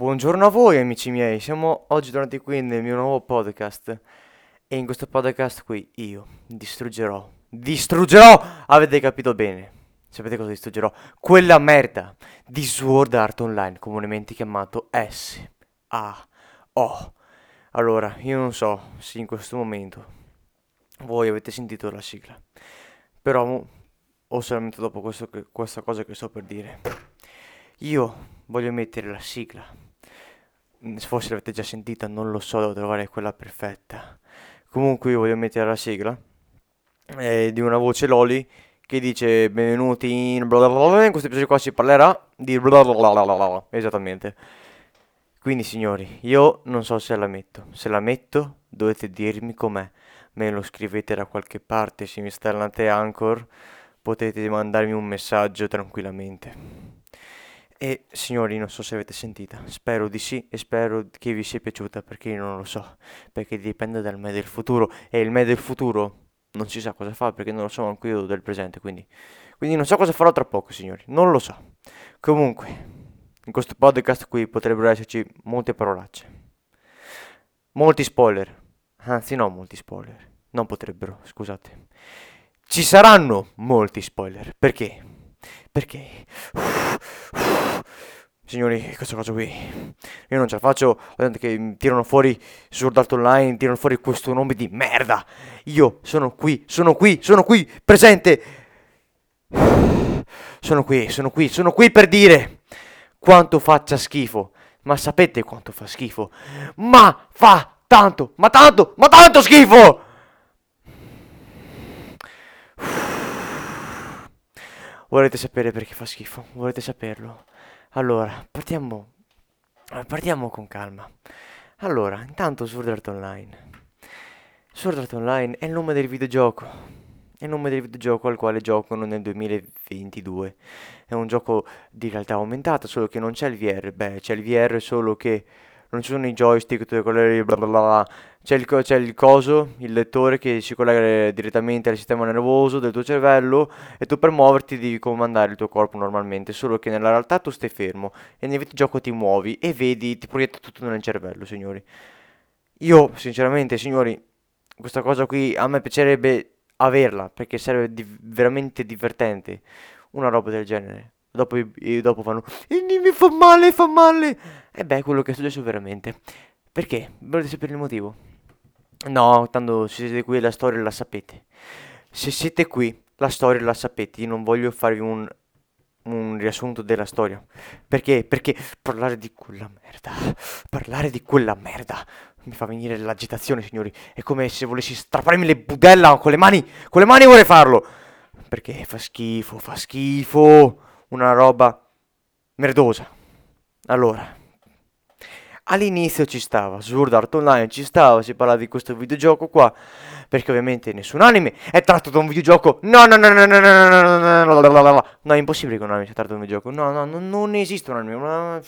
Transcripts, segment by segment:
Buongiorno a voi amici miei, siamo oggi tornati qui nel mio nuovo podcast e in questo podcast qui io distruggerò, distruggerò, avete capito bene, sapete cosa distruggerò? Quella merda di Sword Art Online, comunemente chiamato S-A-O. Allora, io non so se in questo momento voi avete sentito la sigla, però o solamente dopo questo, questa cosa che sto per dire. Io voglio mettere la sigla. Mm, forse l'avete già sentita, non lo so, devo trovare quella perfetta. Comunque io voglio mettere la sigla eh, di una voce Loli che dice benvenuti in in questo episodio qua si parlerà di bla esattamente. Quindi signori, io non so se la metto. Se la metto dovete dirmi com'è. Me lo scrivete da qualche parte, se mi installate Anchor potete mandarmi un messaggio tranquillamente. E signori, non so se avete sentita, spero di sì e spero che vi sia piaciuta perché io non lo so, perché dipende dal me del futuro. E il me del futuro non si sa cosa fa perché non lo so anche io del presente, quindi, quindi non so cosa farò tra poco, signori, non lo so. Comunque, in questo podcast qui potrebbero esserci molte parolacce, molti spoiler, anzi no molti spoiler, non potrebbero, scusate. Ci saranno molti spoiler, perché? Perché? Signori, cosa qui. Io non ce la faccio. La che tirano fuori Sword Art Online, tirano fuori questo nome di merda. Io sono qui, sono qui, sono qui, presente. Sono qui, sono qui, sono qui per dire quanto faccia schifo. Ma sapete quanto fa schifo? Ma fa tanto, ma tanto, ma tanto schifo! Volete sapere perché fa schifo? Volete saperlo? Allora, partiamo, partiamo con calma. Allora, intanto Sword Art Online. Sword Art Online è il nome del videogioco. È il nome del videogioco al quale giocano nel 2022. È un gioco di realtà aumentata, solo che non c'è il VR. Beh, c'è il VR solo che non ci sono i joystick, tutte quelle bla bla bla. C'è il, c'è il coso, il lettore che si collega direttamente al sistema nervoso del tuo cervello e tu per muoverti devi comandare il tuo corpo normalmente, solo che nella realtà tu stai fermo e nel videogioco ti muovi e vedi, ti proietta tutto nel cervello, signori. Io, sinceramente, signori, questa cosa qui a me piacerebbe averla perché sarebbe di- veramente divertente, una roba del genere. Dopo, e dopo fanno mi fa male, fa male. E beh, quello che è successo veramente. Perché? Volete sapere il motivo? No, tanto se siete qui la storia la sapete. Se siete qui la storia la sapete. Io non voglio farvi un, un riassunto della storia. Perché? Perché parlare di quella merda. Parlare di quella merda. Mi fa venire l'agitazione, signori. È come se volessi strapparmi le budella con le mani. Con le mani vorrei farlo. Perché fa schifo, fa schifo una roba merdosa. Allora, all'inizio ci stava, Sword Art Online ci stava, si parlava di questo videogioco qua, perché ovviamente nessun anime è tratto da un videogioco. No, no, no, no, no, no, no, no, no, no, no, no, è impossibile che un anime sia tratto da un videogioco. No, no, no non esiste un anime.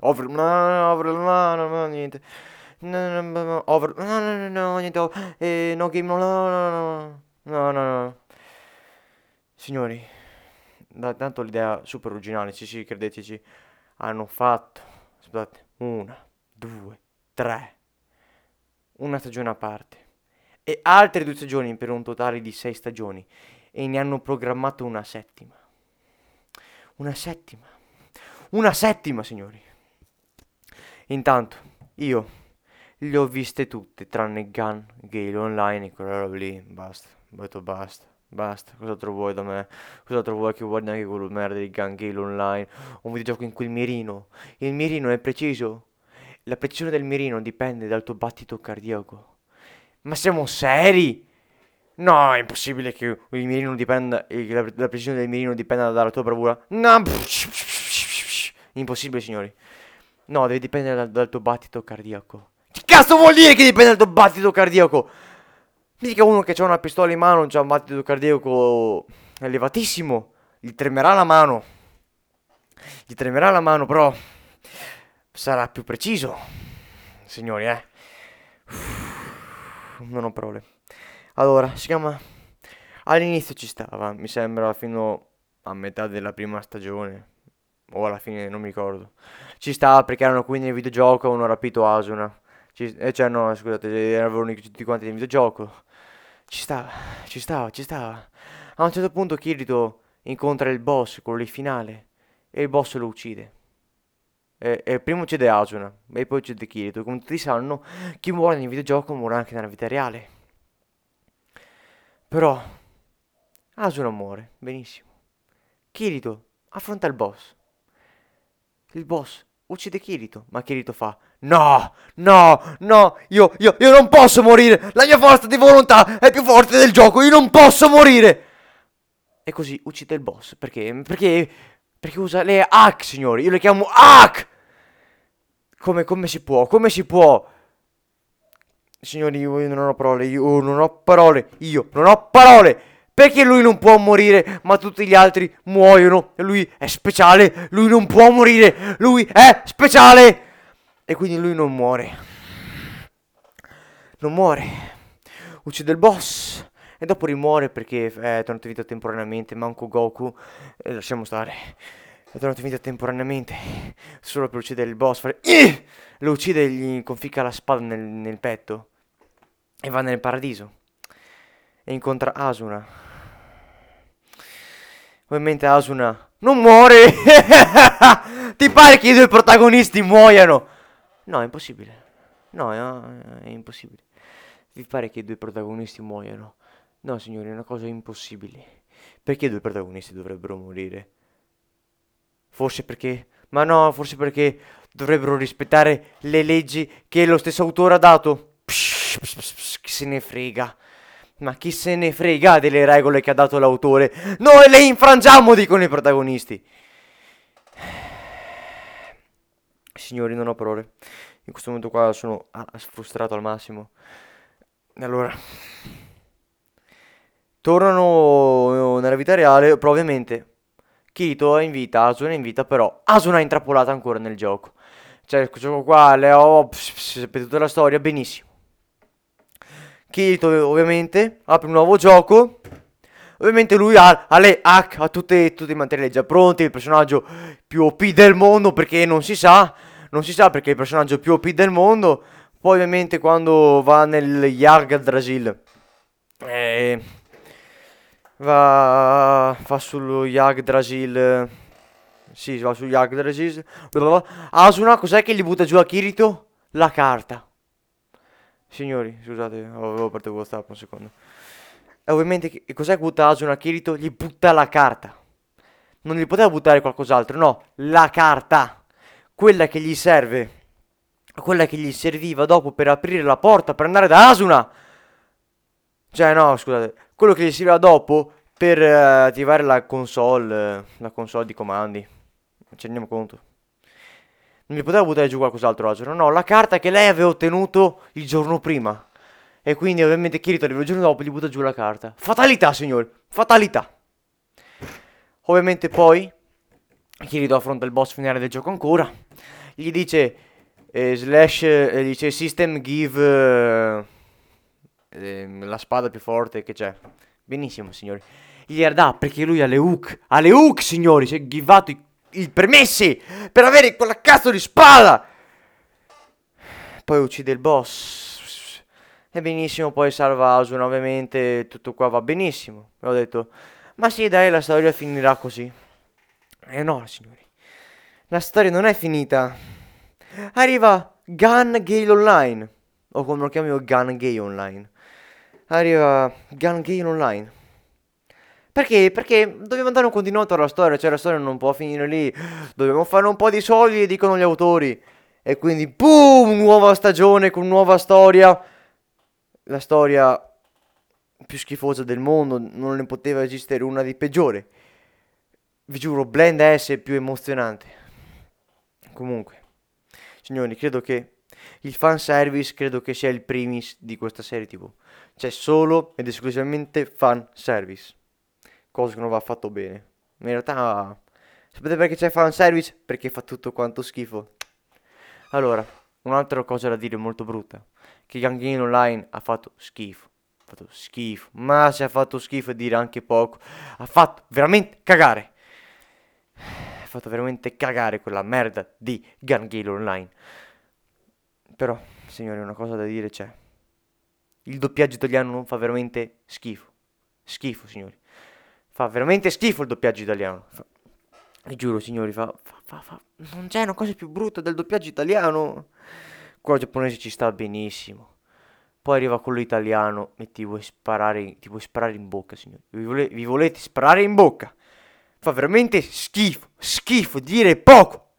Over, no, no, no, no, niente. No, no, no, over, no, no, no, no, niente. Eh, no game, no, no, no, no, no, no, no. Signori, tanto l'idea super originale, sì sì, credeteci, hanno fatto, aspettate, una, due, tre, una stagione a parte e altre due stagioni per un totale di sei stagioni e ne hanno programmato una settima. Una settima. Una settima, signori. Intanto, io le ho viste tutte, tranne Gun, Gale Online e quella roba lì, basta, ho basta. Basta, cos'altro vuoi da me? Cos'altro vuoi che guardi anche quello merda di Gangale Online? Un videogioco in cui il mirino. Il mirino è preciso. La precisione del mirino dipende dal tuo battito cardiaco. Ma siamo seri? No, è impossibile che il mirino dipenda. La, la precisione del mirino dipenda dalla tua bravura. No, impossibile, signori. No, deve dipendere dal, dal tuo battito cardiaco. Che cazzo vuol dire che dipende dal tuo battito cardiaco? Mica uno che ha una pistola in mano, ha un battito cardiaco elevatissimo, gli tremerà la mano. Gli tremerà la mano, però sarà più preciso. Signori, eh. Non ho parole. Allora, si chiama... All'inizio ci stava, mi sembra, fino a metà della prima stagione. o alla fine non mi ricordo. Ci stava perché erano qui nel videogioco, avevano rapito Asuna. Ci, eh, cioè no, scusate, erano tutti quanti nel videogioco. Ci stava, ci stava, ci stava. A un certo punto Kirito incontra il boss, quello lì finale, e il boss lo uccide. E, e prima uccide Asuna, e poi uccide Kirito. Come tutti sanno, chi muore nel videogioco muore anche nella vita reale. Però Asuna muore, benissimo. Kirito affronta il boss. Il boss uccide Kirito, ma Kirito fa No, no, no, io, io, io non posso morire. La mia forza di volontà è più forte del gioco, io non posso morire. E così uccide il boss, perché, perché, perché usa le hack, signori, io le chiamo hack. Come, come si può, come si può? Signori, io non ho parole, io non ho parole, io non ho parole. Perché lui non può morire, ma tutti gli altri muoiono? E lui è speciale, lui non può morire, lui è speciale. E quindi lui non muore. Non muore. Uccide il boss. E dopo rimuore perché è tornato in vita temporaneamente. Manco Goku. E lasciamo stare. È tornato in vita temporaneamente. Solo per uccidere il boss. Fare... Lo uccide e gli conficca la spada nel, nel petto. E va nel paradiso. E incontra Asuna Ovviamente Asuna non muore. Ti pare che i due protagonisti muoiano? No, è impossibile. No, è, è impossibile. Ti pare che i due protagonisti muoiano? No, signori, è una cosa impossibile. Perché i due protagonisti dovrebbero morire? Forse perché... Ma no, forse perché dovrebbero rispettare le leggi che lo stesso autore ha dato. Psh, psh, psh, chi se ne frega. Ma chi se ne frega delle regole che ha dato l'autore? Noi le infrangiamo, dicono i protagonisti. Signori, non ho parole. In questo momento qua sono frustrato al massimo. Allora, tornano nella vita reale, però ovviamente Kirito è in vita, Asuna è in vita, però Asuna è intrappolata ancora nel gioco. Cioè, questo gioco qua, le ho... sapete tutta la storia, benissimo. Kirito ovviamente apre un nuovo gioco. Ovviamente lui ha, ha le hack, ha tutte, tutti i materiali già pronti, il personaggio più OP del mondo perché non si sa, non si sa perché è il personaggio più OP del mondo. Poi ovviamente quando va nel Yggdrasil, eh, va, va sullo Yggdrasil, sì, va su Yggdrasil, Asuna cos'è che gli butta giù a Kirito? La carta. Signori, scusate, avevo aperto WhatsApp un secondo. E ovviamente, cos'è che butta Asuna Kirito? Gli butta la carta. Non gli poteva buttare qualcos'altro, no, la carta. Quella che gli serve. Quella che gli serviva dopo per aprire la porta per andare da Asuna. Cioè, no, scusate. Quello che gli serviva dopo per uh, attivare la console, uh, la console di comandi. Ci rendiamo conto. Non mi poteva buttare giù qualcos'altro oggi. No, la carta che lei aveva ottenuto il giorno prima. E quindi ovviamente Kirito arriva il giorno dopo e gli butta giù la carta. Fatalità, signori. Fatalità. Ovviamente poi Kirito affronta il boss finale del gioco ancora. Gli dice eh, slash eh, dice system give eh, la spada più forte che c'è. Benissimo, signori. Gli dà perché lui ha le hook. Ha le hook, signori. Si è givato i i permessi per avere quella cazzo di spada. Poi uccide il boss. E benissimo, poi salva Asuna, ovviamente tutto qua va benissimo. Ho detto, ma sì dai, la storia finirà così. E no, signori. La storia non è finita. Arriva Gun Gale Online. O come lo chiamo io, Gun Gale Online. Arriva Gun Gale Online. Perché? Perché dobbiamo dare un continuato alla storia, cioè la storia non può finire lì. Dobbiamo fare un po' di soldi, dicono gli autori. E quindi, boom, nuova stagione con nuova storia. La storia più schifosa del mondo, non ne poteva esistere una di peggiore. Vi giuro, Blend S più emozionante. Comunque, signori, credo che il fanservice credo che sia il primis di questa serie TV. C'è solo ed esclusivamente fanservice cosa che non va fatto bene. In realtà, sapete perché c'è fanservice? Perché fa tutto quanto schifo. Allora, un'altra cosa da dire molto brutta, che Gang Online ha fatto schifo. Ha fatto schifo, ma se ha fatto schifo dire anche poco. Ha fatto veramente cagare. fatto veramente cagare quella merda di Gale Online. Però, signori, una cosa da dire c'è. Il doppiaggio italiano non fa veramente schifo. Schifo, signori. Fa veramente schifo il doppiaggio italiano. Fa... Vi giuro, signori, fa, fa, fa, Non c'è una cosa più brutta del doppiaggio italiano. Quello giapponese ci sta benissimo. Poi arriva quello italiano e ti vuoi sparare, ti vuoi sparare in bocca, signori. Vi, vole, vi volete sparare in bocca. Fa veramente schifo, schifo, dire poco.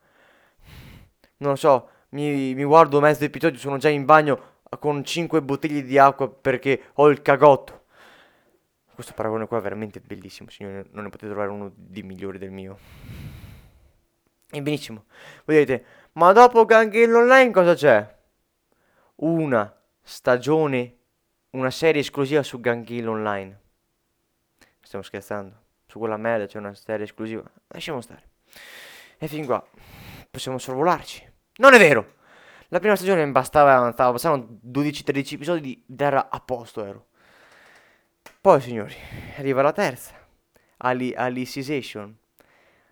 Non lo so, mi, mi guardo mezzo episodio, sono già in bagno con 5 bottiglie di acqua perché ho il cagotto. Questo paragone qua è veramente bellissimo, signori, non ne potete trovare uno di migliori del mio. E benissimo, voi direte, ma dopo Ganghell Online cosa c'è? Una stagione, una serie esclusiva su Ganghell Online. Stiamo scherzando, su quella merda c'è una serie esclusiva. Lasciamo stare. E fin qua possiamo sorvolarci. Non è vero! La prima stagione bastava, stava passando 12-13 episodi ed era a posto, ero. Poi, signori, arriva la terza. Ali, Alicization.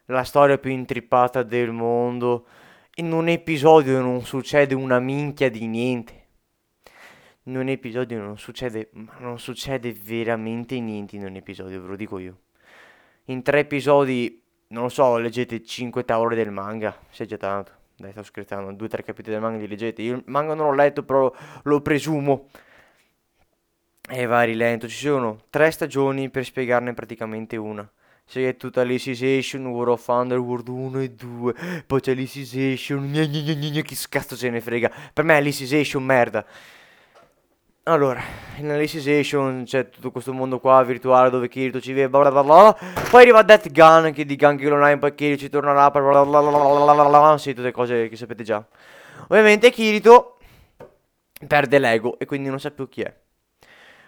La storia più intrippata del mondo. In un episodio non succede una minchia di niente. In un episodio non succede, non succede veramente niente in un episodio, ve lo dico io. In tre episodi, non lo so, leggete 5 tavole del manga, se già tanto. Dai, sto scherzando, due o tre capitoli del manga li leggete. Io il manga non l'ho letto, però lo presumo. E va a rilento. Ci sono tre stagioni per spiegarne praticamente una. Se è tutta l'Alicization, War of Underworld 1 e 2. Poi c'è l'Alicization. Chi cazzo se ne frega? Per me è l'Alicization merda. Allora, in Alicization c'è tutto questo mondo qua virtuale dove Kirito ci vede, bla bla bla. Poi arriva Death Gun che di Gun Kill Online, poi Kirito ci torna là, bla bla bla bla bla bla Sì, tutte cose che sapete già. Ovviamente Kirito perde l'ego e quindi non sa più chi è.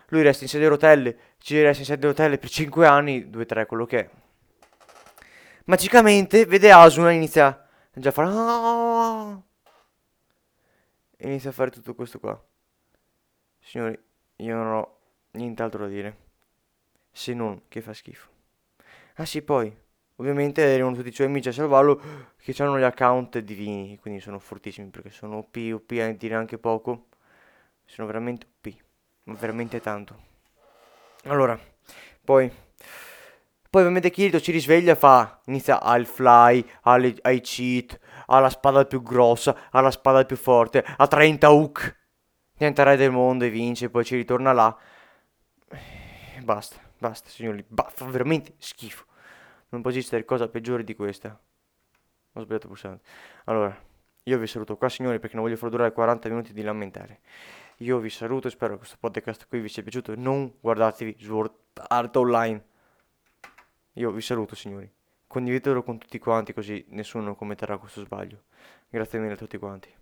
Lui resta in sedia a rotelle, ci resta in sedia a rotelle per 5 anni, 2-3 quello che è. Magicamente vede Asuna e inizia già a fare... Inizia a fare tutto questo qua. Signori, io non ho nient'altro da dire. Se non che fa schifo. Ah sì, poi, ovviamente erano tutti i suoi amici a salvarlo che hanno gli account divini, quindi sono fortissimi perché sono OP, OP a dire anche poco. Sono veramente OP, veramente tanto. Allora, poi... Poi ovviamente Kirito ci risveglia e fa, inizia al fly, alle, ai cheat, alla spada più grossa, alla spada più forte, a 30 hook diventa re del mondo e vince, poi ci ritorna là. Basta, basta, signori, fa veramente schifo. Non può esistere cosa peggiore di questa. Ho sbagliato pulsante. Allora, io vi saluto qua, signori, perché non voglio far durare 40 minuti di lamentare. Io vi saluto e spero che questo podcast qui vi sia piaciuto. Non guardatevi Sword Art Online. Io vi saluto, signori. Condividetelo con tutti quanti, così nessuno commetterà questo sbaglio. Grazie mille a tutti quanti.